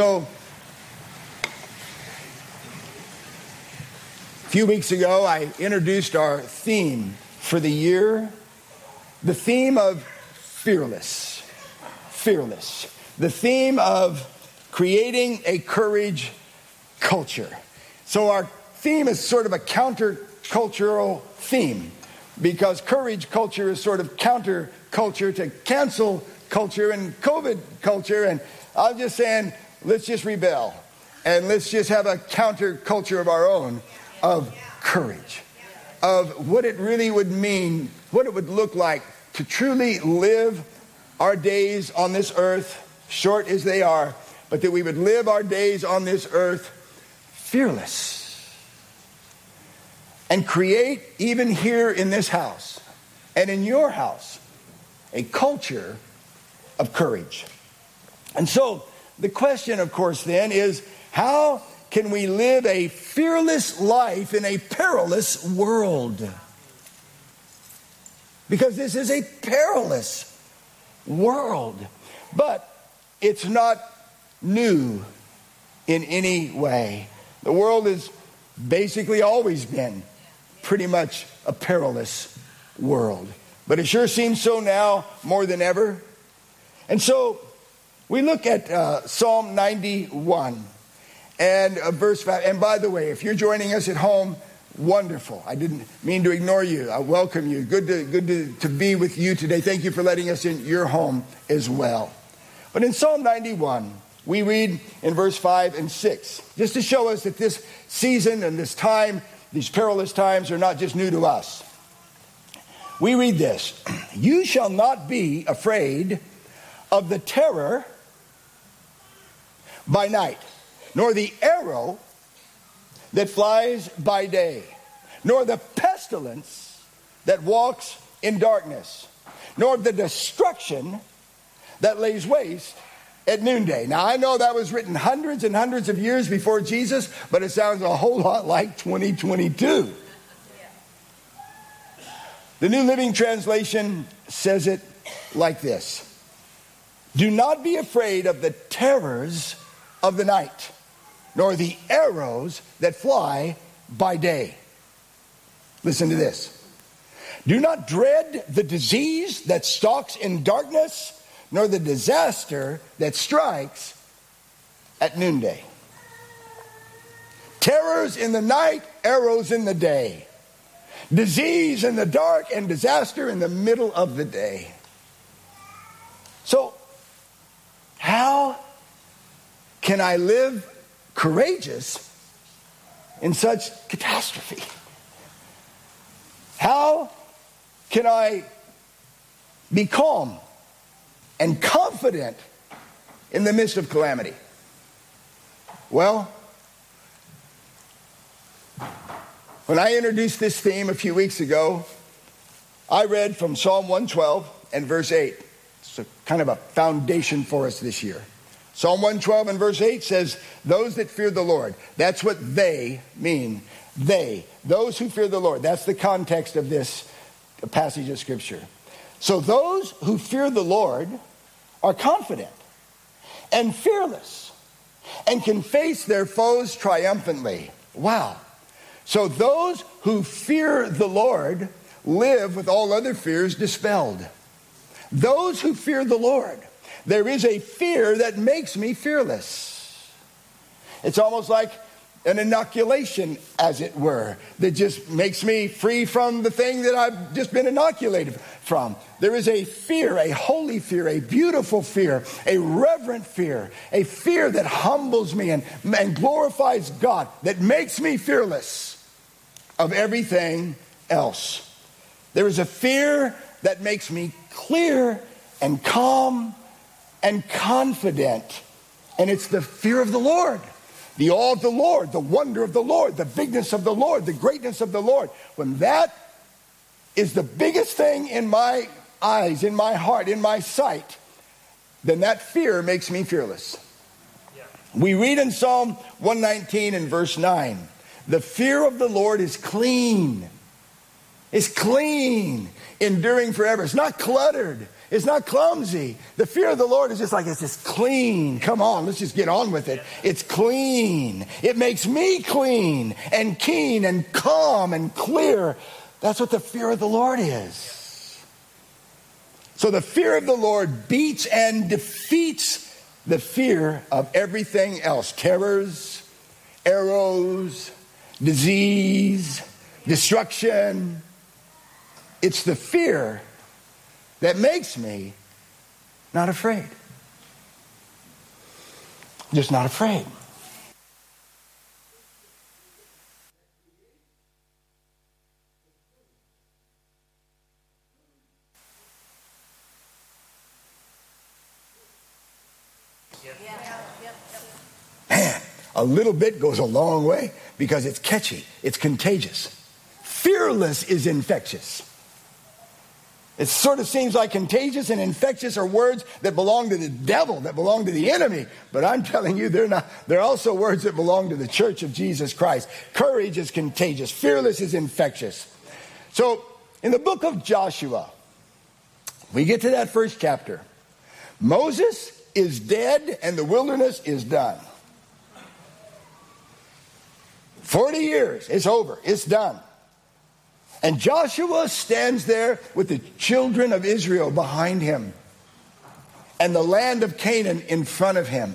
So, a few weeks ago, I introduced our theme for the year the theme of fearless. Fearless. The theme of creating a courage culture. So, our theme is sort of a countercultural theme because courage culture is sort of counter culture to cancel culture and COVID culture. And I'm just saying, let's just rebel and let's just have a counterculture of our own of courage, of what it really would mean, what it would look like to truly live our days on this earth, short as they are, but that we would live our days on this earth fearless and create, even here in this house and in your house, a culture of courage. And so, the question, of course, then is how can we live a fearless life in a perilous world? Because this is a perilous world. But it's not new in any way. The world has basically always been pretty much a perilous world. But it sure seems so now more than ever. And so we look at uh, Psalm 91 and uh, verse 5. And by the way, if you're joining us at home, wonderful. I didn't mean to ignore you. I welcome you. Good to, good to, to be with you today. Thank you for letting us in your home as well. But in Psalm 91, we read in verse 5 and 6, just to show us that this season and this time, these perilous times, are not just new to us. We read this You shall not be afraid of the terror by night, nor the arrow that flies by day, nor the pestilence that walks in darkness, nor the destruction that lays waste at noonday. Now, I know that was written hundreds and hundreds of years before Jesus, but it sounds a whole lot like 2022. The New Living Translation says it like this Do not be afraid of the terrors of the night, nor the arrows that fly by day. Listen to this. Do not dread the disease that stalks in darkness, nor the disaster that strikes at noonday. Terrors in the night, arrows in the day. Disease in the dark, and disaster in the middle of the day. So, how can I live courageous in such catastrophe? How can I be calm and confident in the midst of calamity? Well, when I introduced this theme a few weeks ago, I read from Psalm 112 and verse 8. It's a kind of a foundation for us this year. Psalm 112 and verse 8 says, Those that fear the Lord. That's what they mean. They. Those who fear the Lord. That's the context of this passage of Scripture. So those who fear the Lord are confident and fearless and can face their foes triumphantly. Wow. So those who fear the Lord live with all other fears dispelled. Those who fear the Lord there is a fear that makes me fearless. It's almost like an inoculation, as it were, that just makes me free from the thing that I've just been inoculated from. There is a fear, a holy fear, a beautiful fear, a reverent fear, a fear that humbles me and, and glorifies God, that makes me fearless of everything else. There is a fear that makes me clear and calm and confident. And it's the fear of the Lord, the awe of the Lord, the wonder of the Lord, the bigness of the Lord, the greatness of the Lord. When that is the biggest thing in my eyes, in my heart, in my sight, then that fear makes me fearless. We read in Psalm 119 and verse 9 the fear of the Lord is clean. It's clean, enduring forever. It's not cluttered. It's not clumsy. The fear of the Lord is just like, it's just clean. Come on, let's just get on with it. It's clean. It makes me clean and keen and calm and clear. That's what the fear of the Lord is. So the fear of the Lord beats and defeats the fear of everything else terrors, arrows, disease, destruction. It's the fear that makes me not afraid. Just not afraid. Man, a little bit goes a long way because it's catchy, it's contagious. Fearless is infectious. It sort of seems like contagious and infectious are words that belong to the devil, that belong to the enemy. But I'm telling you, they're not. They're also words that belong to the church of Jesus Christ. Courage is contagious. Fearless is infectious. So in the book of Joshua, we get to that first chapter. Moses is dead and the wilderness is done. 40 years, it's over, it's done. And Joshua stands there with the children of Israel behind him and the land of Canaan in front of him.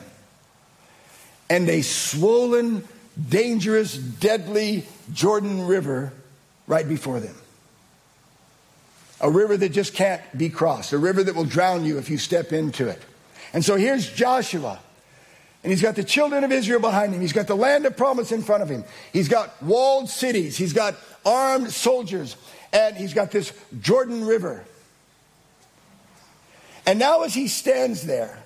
And a swollen, dangerous, deadly Jordan River right before them. A river that just can't be crossed, a river that will drown you if you step into it. And so here's Joshua. And he's got the children of Israel behind him. He's got the land of promise in front of him. He's got walled cities. He's got armed soldiers, and he's got this Jordan River. And now, as he stands there,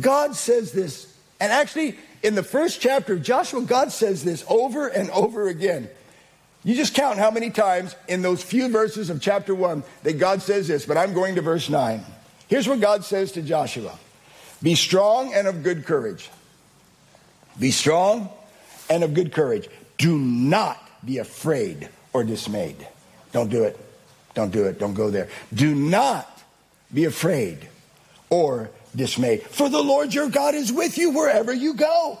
God says this, and actually, in the first chapter of Joshua, God says this over and over again. You just count how many times in those few verses of chapter 1 that God says this, but I'm going to verse 9. Here's what God says to Joshua Be strong and of good courage. Be strong and of good courage. Do not be afraid or dismayed. Don't do it. Don't do it. Don't go there. Do not be afraid or dismayed. For the Lord your God is with you wherever you go.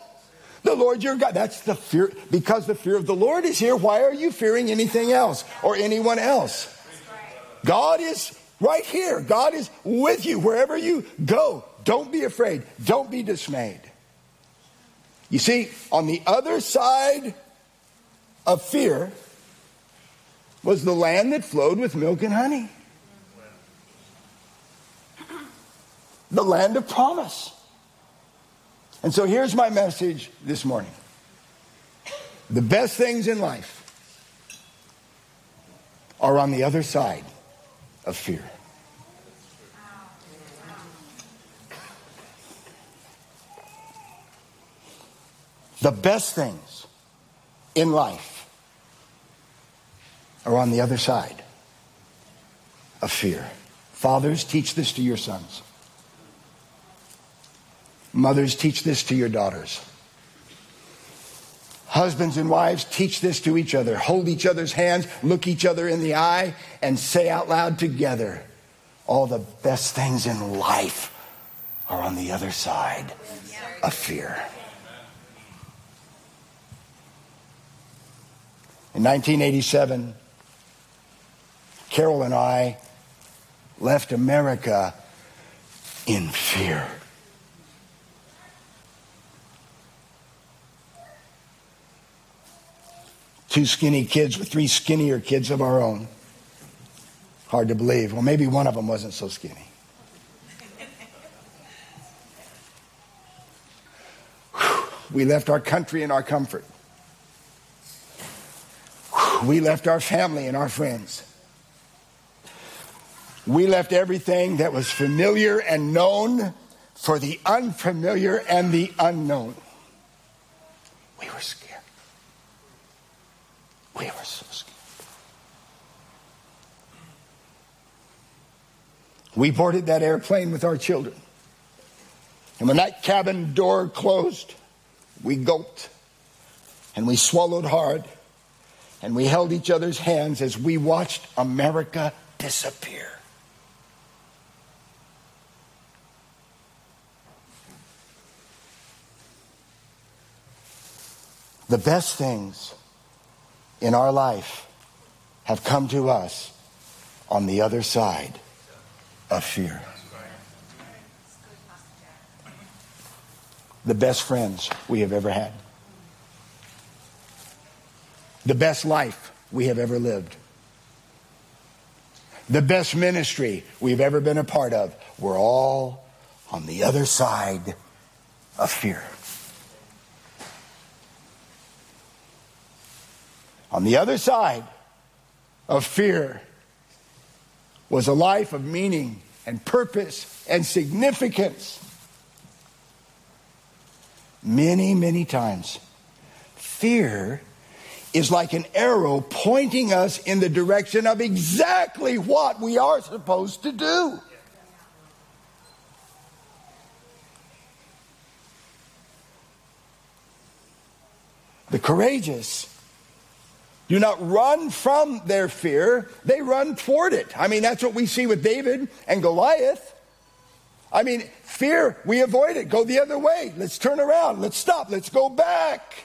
The Lord your God. That's the fear. Because the fear of the Lord is here, why are you fearing anything else or anyone else? God is right here. God is with you wherever you go. Don't be afraid. Don't be dismayed. You see, on the other side of fear was the land that flowed with milk and honey. The land of promise. And so here's my message this morning. The best things in life are on the other side of fear. The best things in life are on the other side of fear. Fathers, teach this to your sons. Mothers, teach this to your daughters. Husbands and wives, teach this to each other. Hold each other's hands, look each other in the eye, and say out loud together all the best things in life are on the other side of fear. In 1987, Carol and I left America in fear. Two skinny kids with three skinnier kids of our own. Hard to believe. Well, maybe one of them wasn't so skinny. We left our country and our comfort. We left our family and our friends. We left everything that was familiar and known for the unfamiliar and the unknown. We were scared. We were so scared. We boarded that airplane with our children. And when that cabin door closed, we gulped and we swallowed hard and we held each other's hands as we watched America disappear. The best things in our life have come to us on the other side of fear. The best friends we have ever had. The best life we have ever lived. The best ministry we've ever been a part of. We're all on the other side of fear. On the other side of fear was a life of meaning and purpose and significance. Many, many times, fear is like an arrow pointing us in the direction of exactly what we are supposed to do. The courageous do not run from their fear, they run toward it. I mean, that's what we see with David and Goliath. I mean, fear, we avoid it. Go the other way. Let's turn around. Let's stop. Let's go back.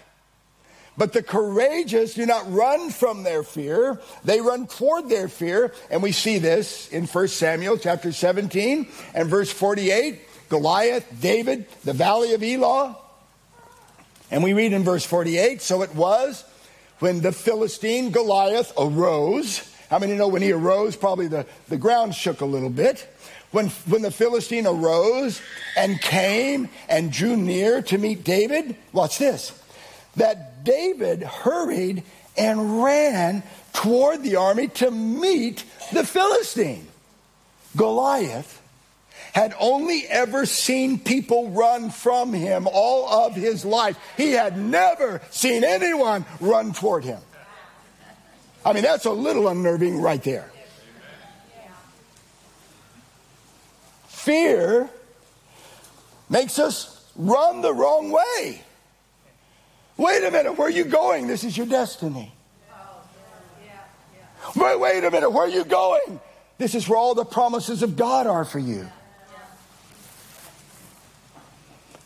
But the courageous do not run from their fear. They run toward their fear. And we see this in 1 Samuel chapter 17 and verse 48. Goliath, David, the valley of Elah. And we read in verse 48, so it was when the Philistine Goliath arose, how many know when he arose, probably the, the ground shook a little bit. When, when the Philistine arose and came and drew near to meet David, watch this, that David hurried and ran toward the army to meet the Philistine. Goliath had only ever seen people run from him all of his life. He had never seen anyone run toward him. I mean, that's a little unnerving right there. Fear makes us run the wrong way. Wait a minute, where are you going? This is your destiny. Wait, wait a minute, where are you going? This is where all the promises of God are for you.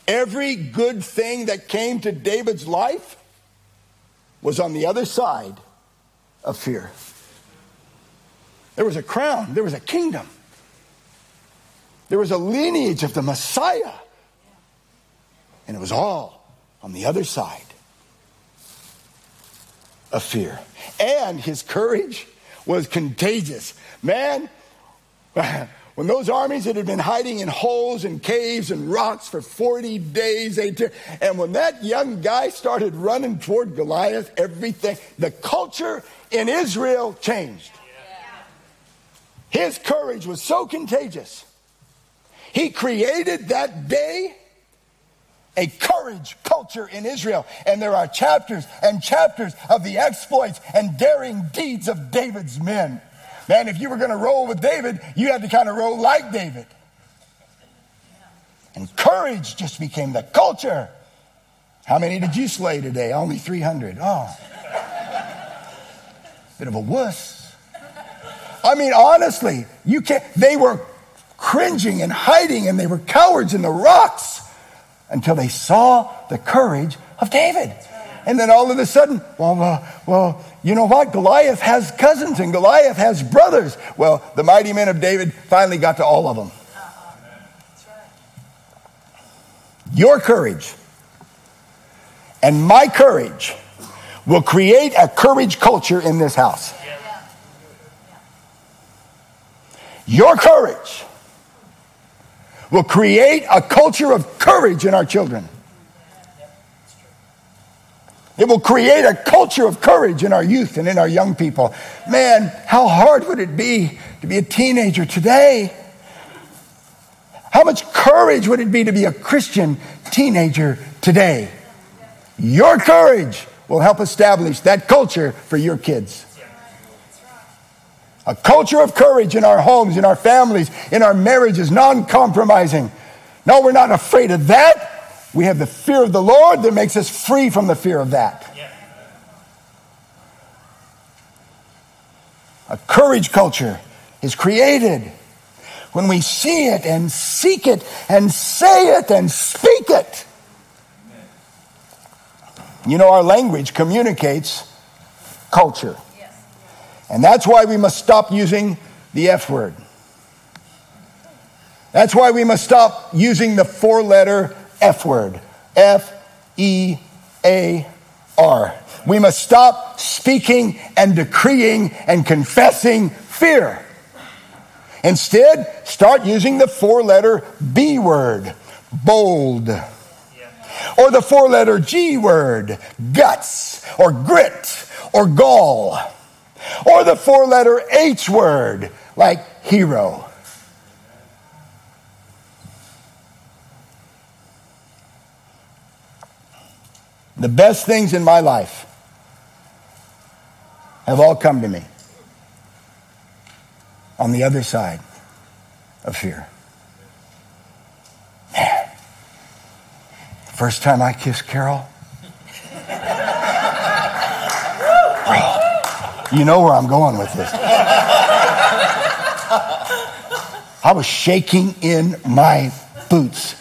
Every good thing that came to David's life was on the other side of fear. There was a crown, there was a kingdom, there was a lineage of the Messiah. And it was all on the other side of fear. And his courage was contagious. Man, when those armies that had been hiding in holes and caves and rocks for 40 days, they t- and when that young guy started running toward Goliath, everything, the culture in Israel changed. His courage was so contagious. He created that day a courage culture in Israel. And there are chapters and chapters of the exploits and daring deeds of David's men. Man, if you were going to roll with David, you had to kind of roll like David. And courage just became the culture. How many did you slay today? Only 300. Oh. Bit of a wuss. I mean, honestly, you can't, they were cringing and hiding and they were cowards in the rocks until they saw the courage of David. And then all of a sudden, well, uh, well, you know what? Goliath has cousins and Goliath has brothers. Well, the mighty men of David finally got to all of them. Your courage and my courage will create a courage culture in this house. Your courage will create a culture of courage in our children. It will create a culture of courage in our youth and in our young people. Man, how hard would it be to be a teenager today? How much courage would it be to be a Christian teenager today? Your courage will help establish that culture for your kids. A culture of courage in our homes, in our families, in our marriages, non compromising. No, we're not afraid of that. We have the fear of the Lord that makes us free from the fear of that. A courage culture is created when we see it and seek it and say it and speak it. You know, our language communicates culture. And that's why we must stop using the F word. That's why we must stop using the four letter F word F E A R. We must stop speaking and decreeing and confessing fear. Instead, start using the four letter B word, bold. Or the four letter G word, guts, or grit, or gall. Or the four letter H word, like hero. The best things in my life have all come to me on the other side of fear. Man, first time I kissed Carol, you know where I'm going with this. I was shaking in my boots.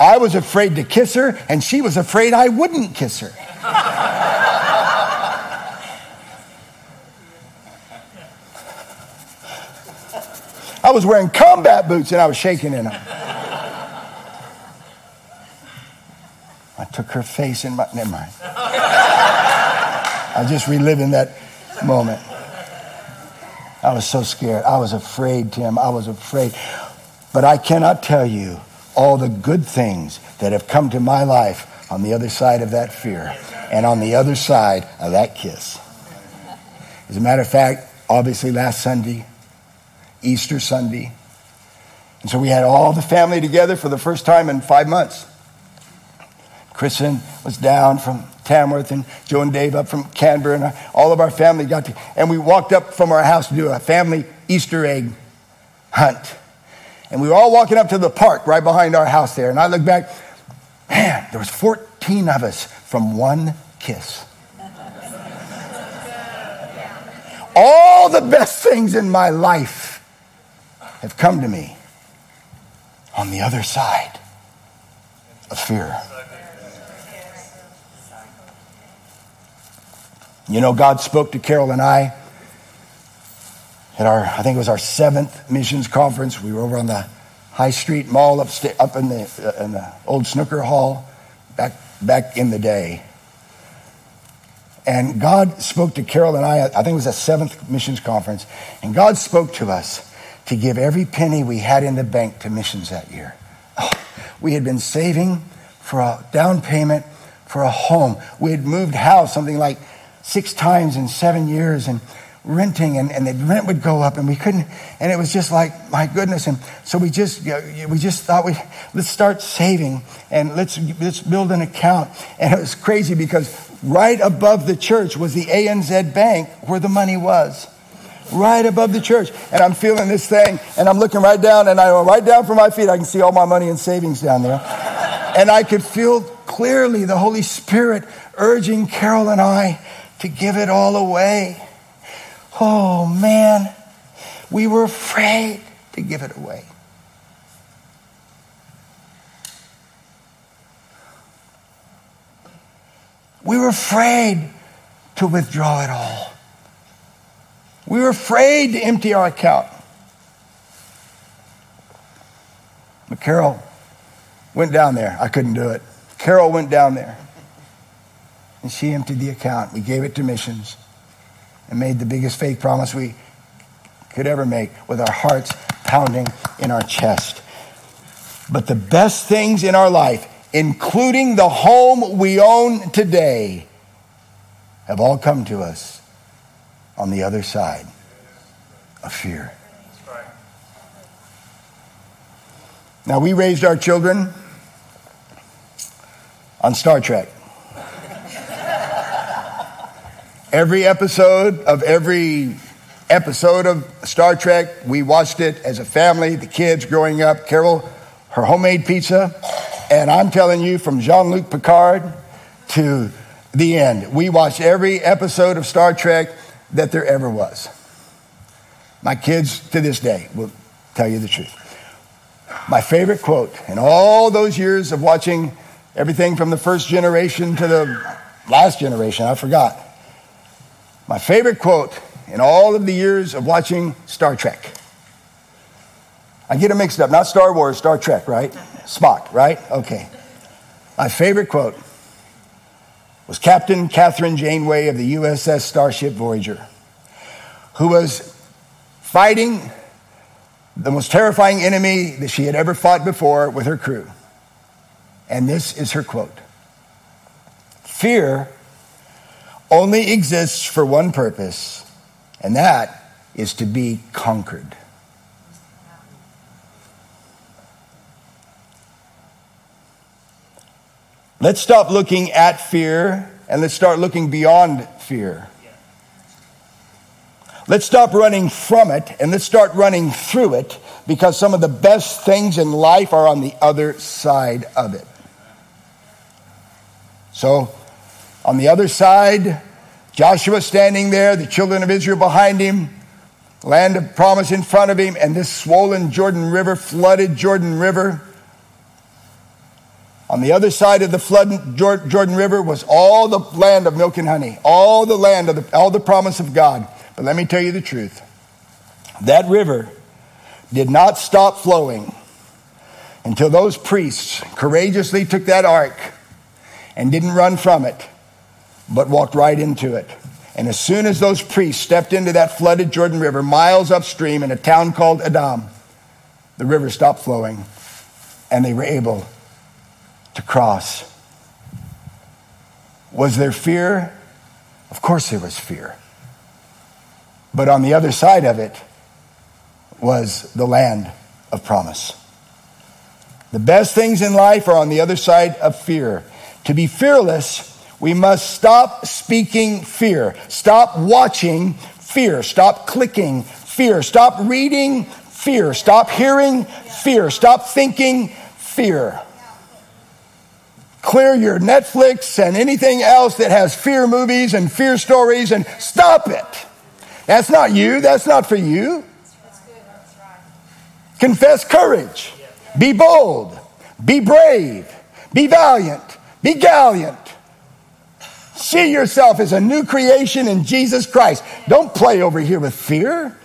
I was afraid to kiss her, and she was afraid I wouldn't kiss her. I was wearing combat boots and I was shaking in them. I took her face in my. Never mind. I just reliving that moment. I was so scared. I was afraid, Tim. I was afraid. But I cannot tell you all the good things that have come to my life on the other side of that fear and on the other side of that kiss. As a matter of fact, obviously last Sunday, Easter Sunday. And so we had all the family together for the first time in five months. Kristen was down from Tamworth and Joe and Dave up from Canberra, and all of our family got to. And we walked up from our house to do a family Easter egg hunt. And we were all walking up to the park right behind our house there. And I looked back, man, there was 14 of us from one kiss. all the best things in my life have come to me on the other side of fear. You know, God spoke to Carol and I at our, I think it was our seventh missions conference. We were over on the High Street Mall up, up in, the, uh, in the old snooker hall back, back in the day. And God spoke to Carol and I, I think it was a seventh missions conference, and God spoke to us to give every penny we had in the bank to missions that year. Oh, we had been saving for a down payment for a home. We had moved house something like six times in seven years and renting and, and the rent would go up and we couldn't and it was just like my goodness and so we just we just thought we let's start saving and let's let's build an account and it was crazy because right above the church was the ANZ bank where the money was right above the church. And I'm feeling this thing, and I'm looking right down, and I right down from my feet, I can see all my money and savings down there. and I could feel clearly the Holy Spirit urging Carol and I to give it all away. Oh man, we were afraid to give it away. We were afraid to withdraw it all. We were afraid to empty our account. But Carol went down there. I couldn't do it. Carol went down there. And she emptied the account. We gave it to missions and made the biggest faith promise we could ever make with our hearts pounding in our chest. But the best things in our life, including the home we own today, have all come to us on the other side of fear. Now, we raised our children on Star Trek. Every episode of every episode of Star Trek, we watched it as a family, the kids growing up. Carol, her homemade pizza. And I'm telling you, from Jean Luc Picard to the end, we watched every episode of Star Trek that there ever was. My kids to this day will tell you the truth. My favorite quote in all those years of watching everything from the first generation to the last generation, I forgot. My favorite quote in all of the years of watching Star Trek. I get it mixed up, not Star Wars, Star Trek, right? Spock, right? Okay. My favorite quote was Captain Kathryn Janeway of the USS Starship Voyager, who was fighting the most terrifying enemy that she had ever fought before with her crew. And this is her quote Fear only exists for one purpose, and that is to be conquered. Let's stop looking at fear and let's start looking beyond fear. Let's stop running from it and let's start running through it because some of the best things in life are on the other side of it. So, on the other side, Joshua standing there, the children of Israel behind him, land of promise in front of him, and this swollen Jordan River, flooded Jordan River. On the other side of the flood Jordan River was all the land of milk and honey, all the land of the, all the promise of God. But let me tell you the truth. That river did not stop flowing until those priests courageously took that ark and didn't run from it, but walked right into it. And as soon as those priests stepped into that flooded Jordan River, miles upstream in a town called Adam, the river stopped flowing and they were able to cross. Was there fear? Of course, there was fear. But on the other side of it was the land of promise. The best things in life are on the other side of fear. To be fearless, we must stop speaking fear, stop watching fear, stop clicking fear, stop reading fear, stop hearing fear, stop thinking fear. Clear your Netflix and anything else that has fear movies and fear stories and stop it. That's not you, that's not for you. Confess courage. Be bold. Be brave. Be valiant. Be gallant. See yourself as a new creation in Jesus Christ. Don't play over here with fear.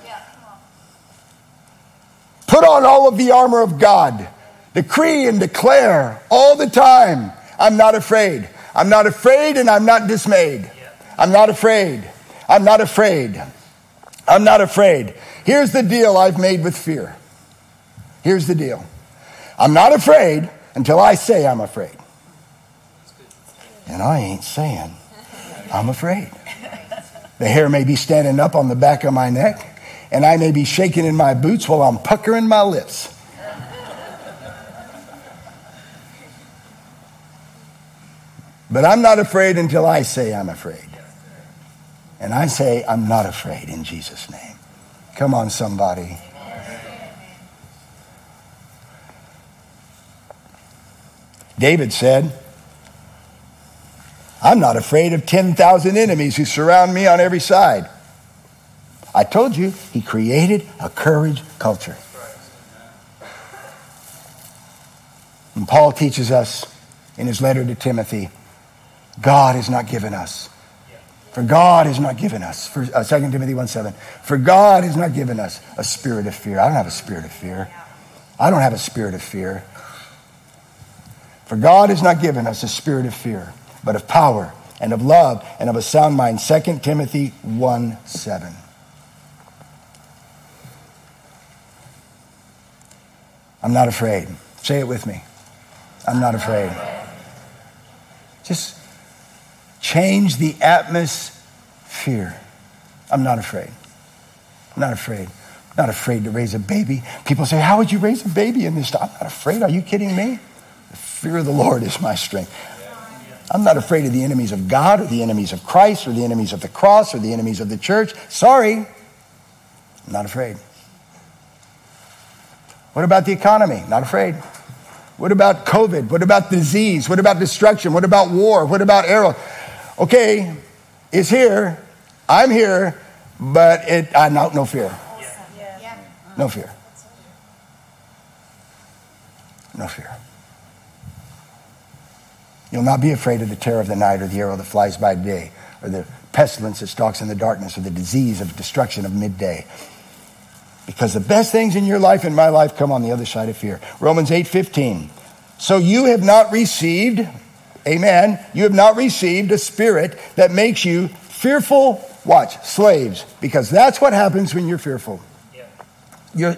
Put on all of the armor of God. Decree and declare all the time I'm not afraid. I'm not afraid and I'm not dismayed. I'm not afraid. I'm not afraid. I'm not afraid. Here's the deal I've made with fear. Here's the deal I'm not afraid until I say I'm afraid. And I ain't saying I'm afraid. The hair may be standing up on the back of my neck, and I may be shaking in my boots while I'm puckering my lips. But I'm not afraid until I say I'm afraid. And I say, I'm not afraid in Jesus' name. Come on, somebody. David said, I'm not afraid of 10,000 enemies who surround me on every side. I told you, he created a courage culture. And Paul teaches us in his letter to Timothy God has not given us. For God has not given us, for, uh, 2 Timothy 1 7, for God has not given us a spirit of fear. I don't have a spirit of fear. I don't have a spirit of fear. For God has not given us a spirit of fear, but of power and of love and of a sound mind. 2 Timothy 1 7. I'm not afraid. Say it with me. I'm not afraid. Just change the atmosphere. I'm not afraid. I'm not afraid. I'm not afraid to raise a baby. People say, How would you raise a baby in this? I'm not afraid. Are you kidding me? The fear of the Lord is my strength. I'm not afraid of the enemies of God or the enemies of Christ or the enemies of the cross or the enemies of the church. Sorry. I'm not afraid. What about the economy? Not afraid. What about COVID? What about disease? What about destruction? What about war? What about arrows? okay, it's here. I'm here. but it, uh, no, no fear. No fear. No fear. You'll not be afraid of the terror of the night or the arrow that flies by day or the pestilence that stalks in the darkness or the disease of destruction of midday. Because the best things in your life and my life come on the other side of fear. Romans 8:15. So you have not received, amen, you have not received a spirit that makes you fearful, watch, slaves, because that's what happens when you're fearful. You're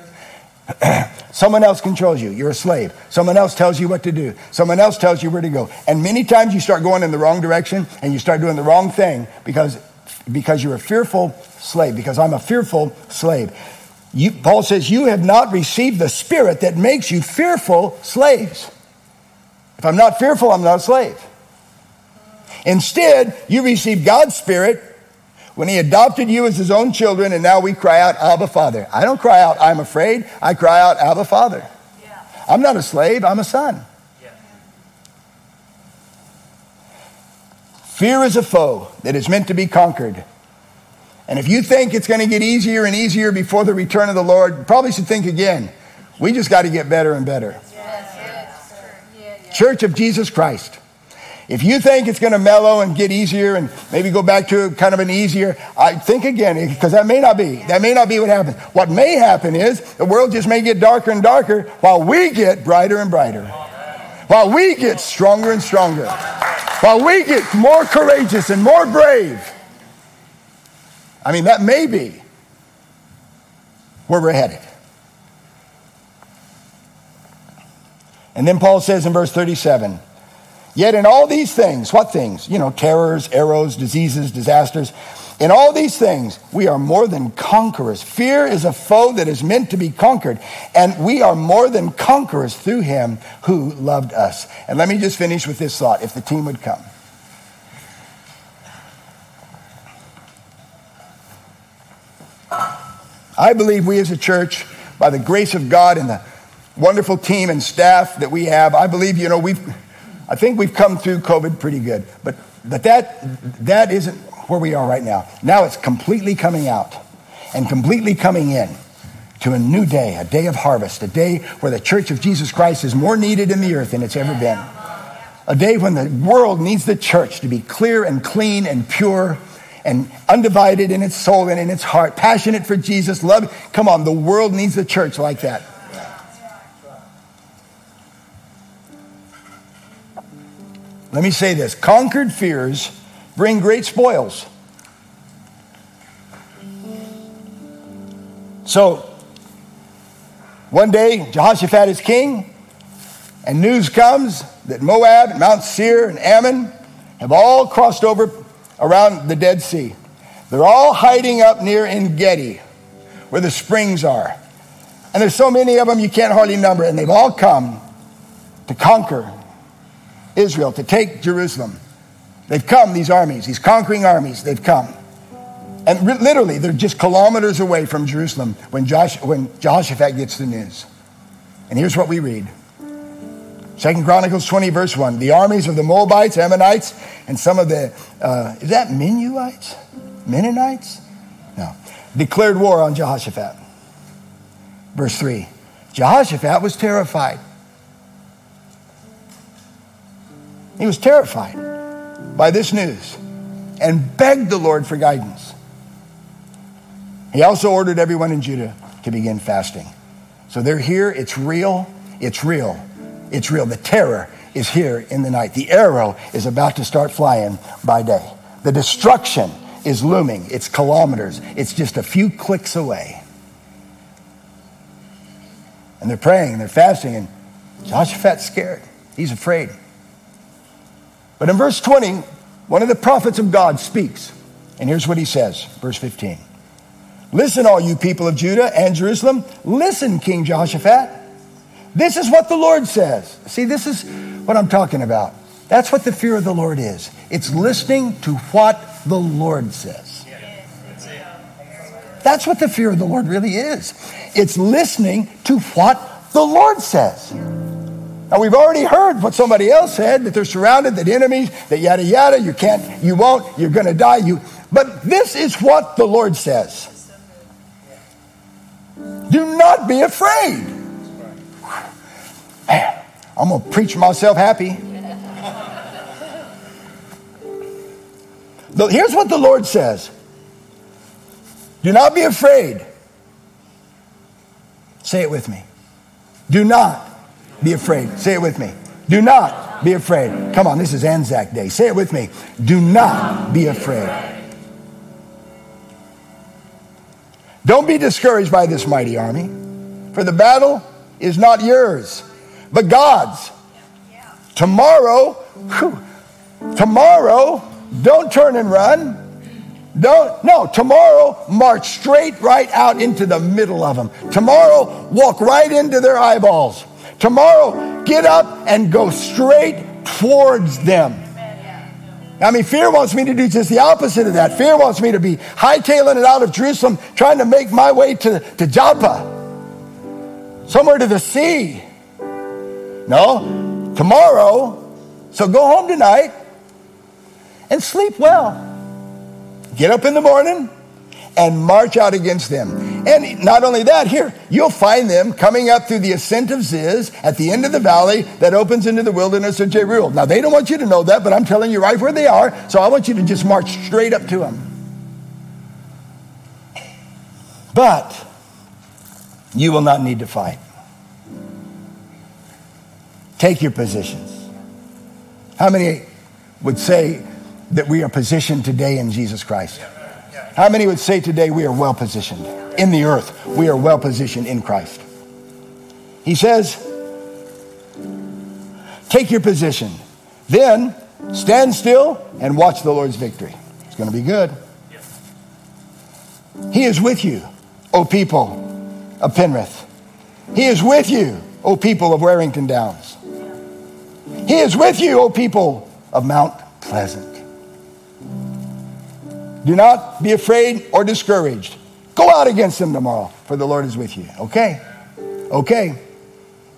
Someone else controls you. You're a slave. Someone else tells you what to do. Someone else tells you where to go. And many times you start going in the wrong direction and you start doing the wrong thing because, because you're a fearful slave, because I'm a fearful slave. You, Paul says, You have not received the spirit that makes you fearful slaves. If I'm not fearful, I'm not a slave. Instead, you receive God's spirit when he adopted you as his own children, and now we cry out, Abba, Father. I don't cry out, I'm afraid. I cry out, Abba, Father. Yeah. I'm not a slave, I'm a son. Yeah. Fear is a foe that is meant to be conquered. And if you think it's going to get easier and easier before the return of the Lord, you probably should think again. We just got to get better and better. Yes. Church of Jesus Christ. If you think it's going to mellow and get easier and maybe go back to kind of an easier, I think again, because that may not be. That may not be what happens. What may happen is the world just may get darker and darker while we get brighter and brighter. While we get stronger and stronger. While we get more courageous and more brave. I mean, that may be where we're headed. And then Paul says in verse 37 Yet in all these things, what things? You know, terrors, arrows, diseases, disasters. In all these things, we are more than conquerors. Fear is a foe that is meant to be conquered, and we are more than conquerors through him who loved us. And let me just finish with this thought if the team would come. I believe we as a church, by the grace of God and the wonderful team and staff that we have, I believe, you know, we've I think we've come through COVID pretty good, but, but that, that isn't where we are right now. Now it's completely coming out and completely coming in to a new day, a day of harvest, a day where the church of Jesus Christ is more needed in the earth than it's ever been. A day when the world needs the church to be clear and clean and pure and undivided in its soul and in its heart, passionate for Jesus, love. Come on, the world needs the church like that. Let me say this conquered fears bring great spoils. So, one day, Jehoshaphat is king, and news comes that Moab and Mount Seir and Ammon have all crossed over around the Dead Sea. They're all hiding up near En Gedi, where the springs are. And there's so many of them you can't hardly number, and they've all come to conquer Israel, to take Jerusalem. They've come, these armies, these conquering armies, they've come. And re- literally, they're just kilometers away from Jerusalem when, Josh, when Jehoshaphat gets the news. And here's what we read Second Chronicles 20, verse 1. The armies of the Moabites, Ammonites, and some of the, uh, is that Menuites? Mennonites? No. Declared war on Jehoshaphat. Verse 3. Jehoshaphat was terrified He was terrified by this news and begged the Lord for guidance. He also ordered everyone in Judah to begin fasting. So they're here, it's real, it's real, it's real. The terror is here in the night. The arrow is about to start flying by day. The destruction is looming, it's kilometers, it's just a few clicks away. And they're praying, and they're fasting, and Jehoshaphat's scared. He's afraid. But in verse 20, one of the prophets of God speaks. And here's what he says, verse 15. Listen, all you people of Judah and Jerusalem. Listen, King Jehoshaphat. This is what the Lord says. See, this is what I'm talking about. That's what the fear of the Lord is. It's listening to what the Lord says. That's what the fear of the Lord really is. It's listening to what the Lord says. Now we've already heard what somebody else said that they're surrounded, that enemies, that yada yada, you can't, you won't, you're going to die. You, But this is what the Lord says Do not be afraid. Man, I'm going to preach myself happy. Here's what the Lord says Do not be afraid. Say it with me. Do not be afraid. Say it with me. Do not be afraid. Come on, this is Anzac Day. Say it with me. Do not be afraid. Don't be discouraged by this mighty army, for the battle is not yours, but God's. Tomorrow, whew, tomorrow, don't turn and run. Don't, no, tomorrow, march straight right out into the middle of them. Tomorrow, walk right into their eyeballs. Tomorrow, get up and go straight towards them. I mean, fear wants me to do just the opposite of that. Fear wants me to be hightailing it out of Jerusalem, trying to make my way to, to Joppa, somewhere to the sea. No, tomorrow, so go home tonight and sleep well. Get up in the morning and march out against them. And not only that, here, you'll find them coming up through the ascent of Ziz at the end of the valley that opens into the wilderness of Jeruel. Now, they don't want you to know that, but I'm telling you right where they are, so I want you to just march straight up to them. But you will not need to fight. Take your positions. How many would say that we are positioned today in Jesus Christ? How many would say today we are well positioned in the earth? We are well positioned in Christ. He says, Take your position. Then stand still and watch the Lord's victory. It's going to be good. He is with you, O people of Penrith. He is with you, O people of Werrington Downs. He is with you, O people of Mount Pleasant. Do not be afraid or discouraged. Go out against them tomorrow, for the Lord is with you. Okay? Okay.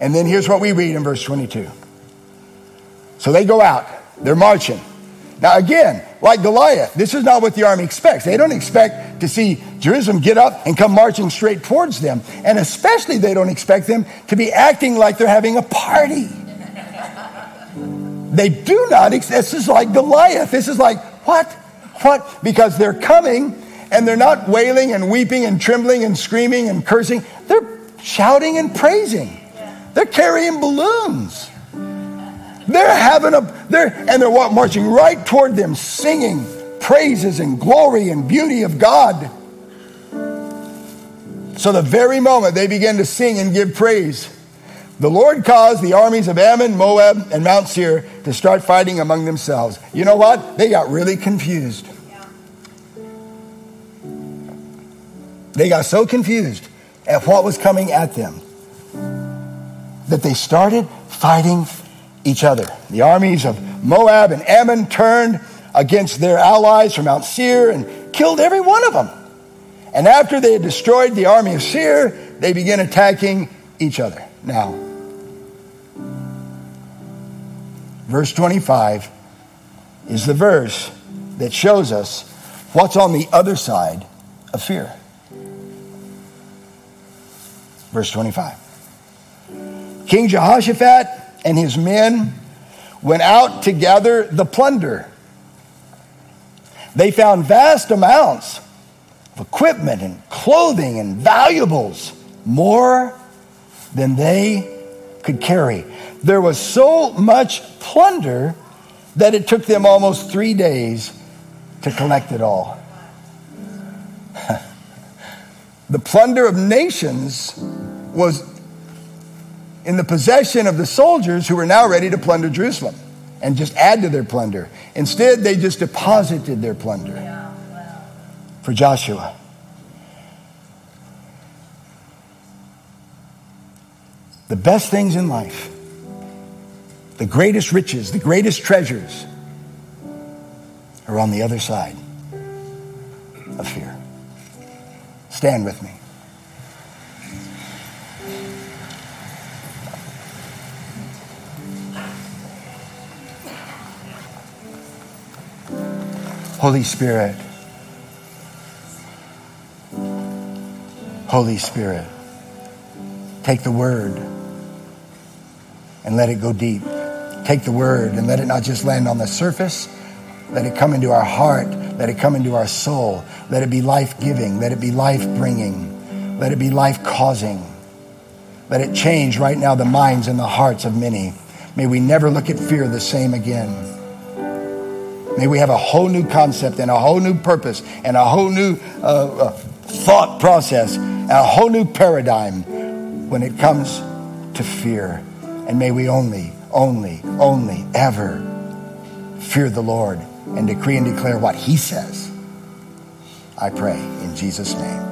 And then here's what we read in verse 22. So they go out, they're marching. Now, again, like Goliath, this is not what the army expects. They don't expect to see Jerusalem get up and come marching straight towards them. And especially, they don't expect them to be acting like they're having a party. They do not. This is like Goliath. This is like, what? What? Because they're coming and they're not wailing and weeping and trembling and screaming and cursing. They're shouting and praising. They're carrying balloons. They're having a, they're, and they're marching right toward them, singing praises and glory and beauty of God. So the very moment they begin to sing and give praise, the Lord caused the armies of Ammon, Moab, and Mount Seir to start fighting among themselves. You know what? They got really confused. They got so confused at what was coming at them that they started fighting each other. The armies of Moab and Ammon turned against their allies from Mount Seir and killed every one of them. And after they had destroyed the army of Seir, they began attacking each other. Now, verse 25 is the verse that shows us what's on the other side of fear. Verse 25. King Jehoshaphat and his men went out to gather the plunder. They found vast amounts of equipment and clothing and valuables, more than they could carry. There was so much plunder that it took them almost three days to collect it all. The plunder of nations was in the possession of the soldiers who were now ready to plunder Jerusalem and just add to their plunder. Instead, they just deposited their plunder for Joshua. The best things in life the greatest riches, the greatest treasures are on the other side of fear. Stand with me. Holy Spirit, Holy Spirit, take the word and let it go deep. Take the word and let it not just land on the surface, let it come into our heart let it come into our soul. Let it be life giving. Let it be life bringing. Let it be life causing. Let it change right now the minds and the hearts of many. May we never look at fear the same again. May we have a whole new concept and a whole new purpose and a whole new uh, uh, thought process and a whole new paradigm when it comes to fear. And may we only, only, only ever fear the Lord and decree and declare what He says. I pray in Jesus' name.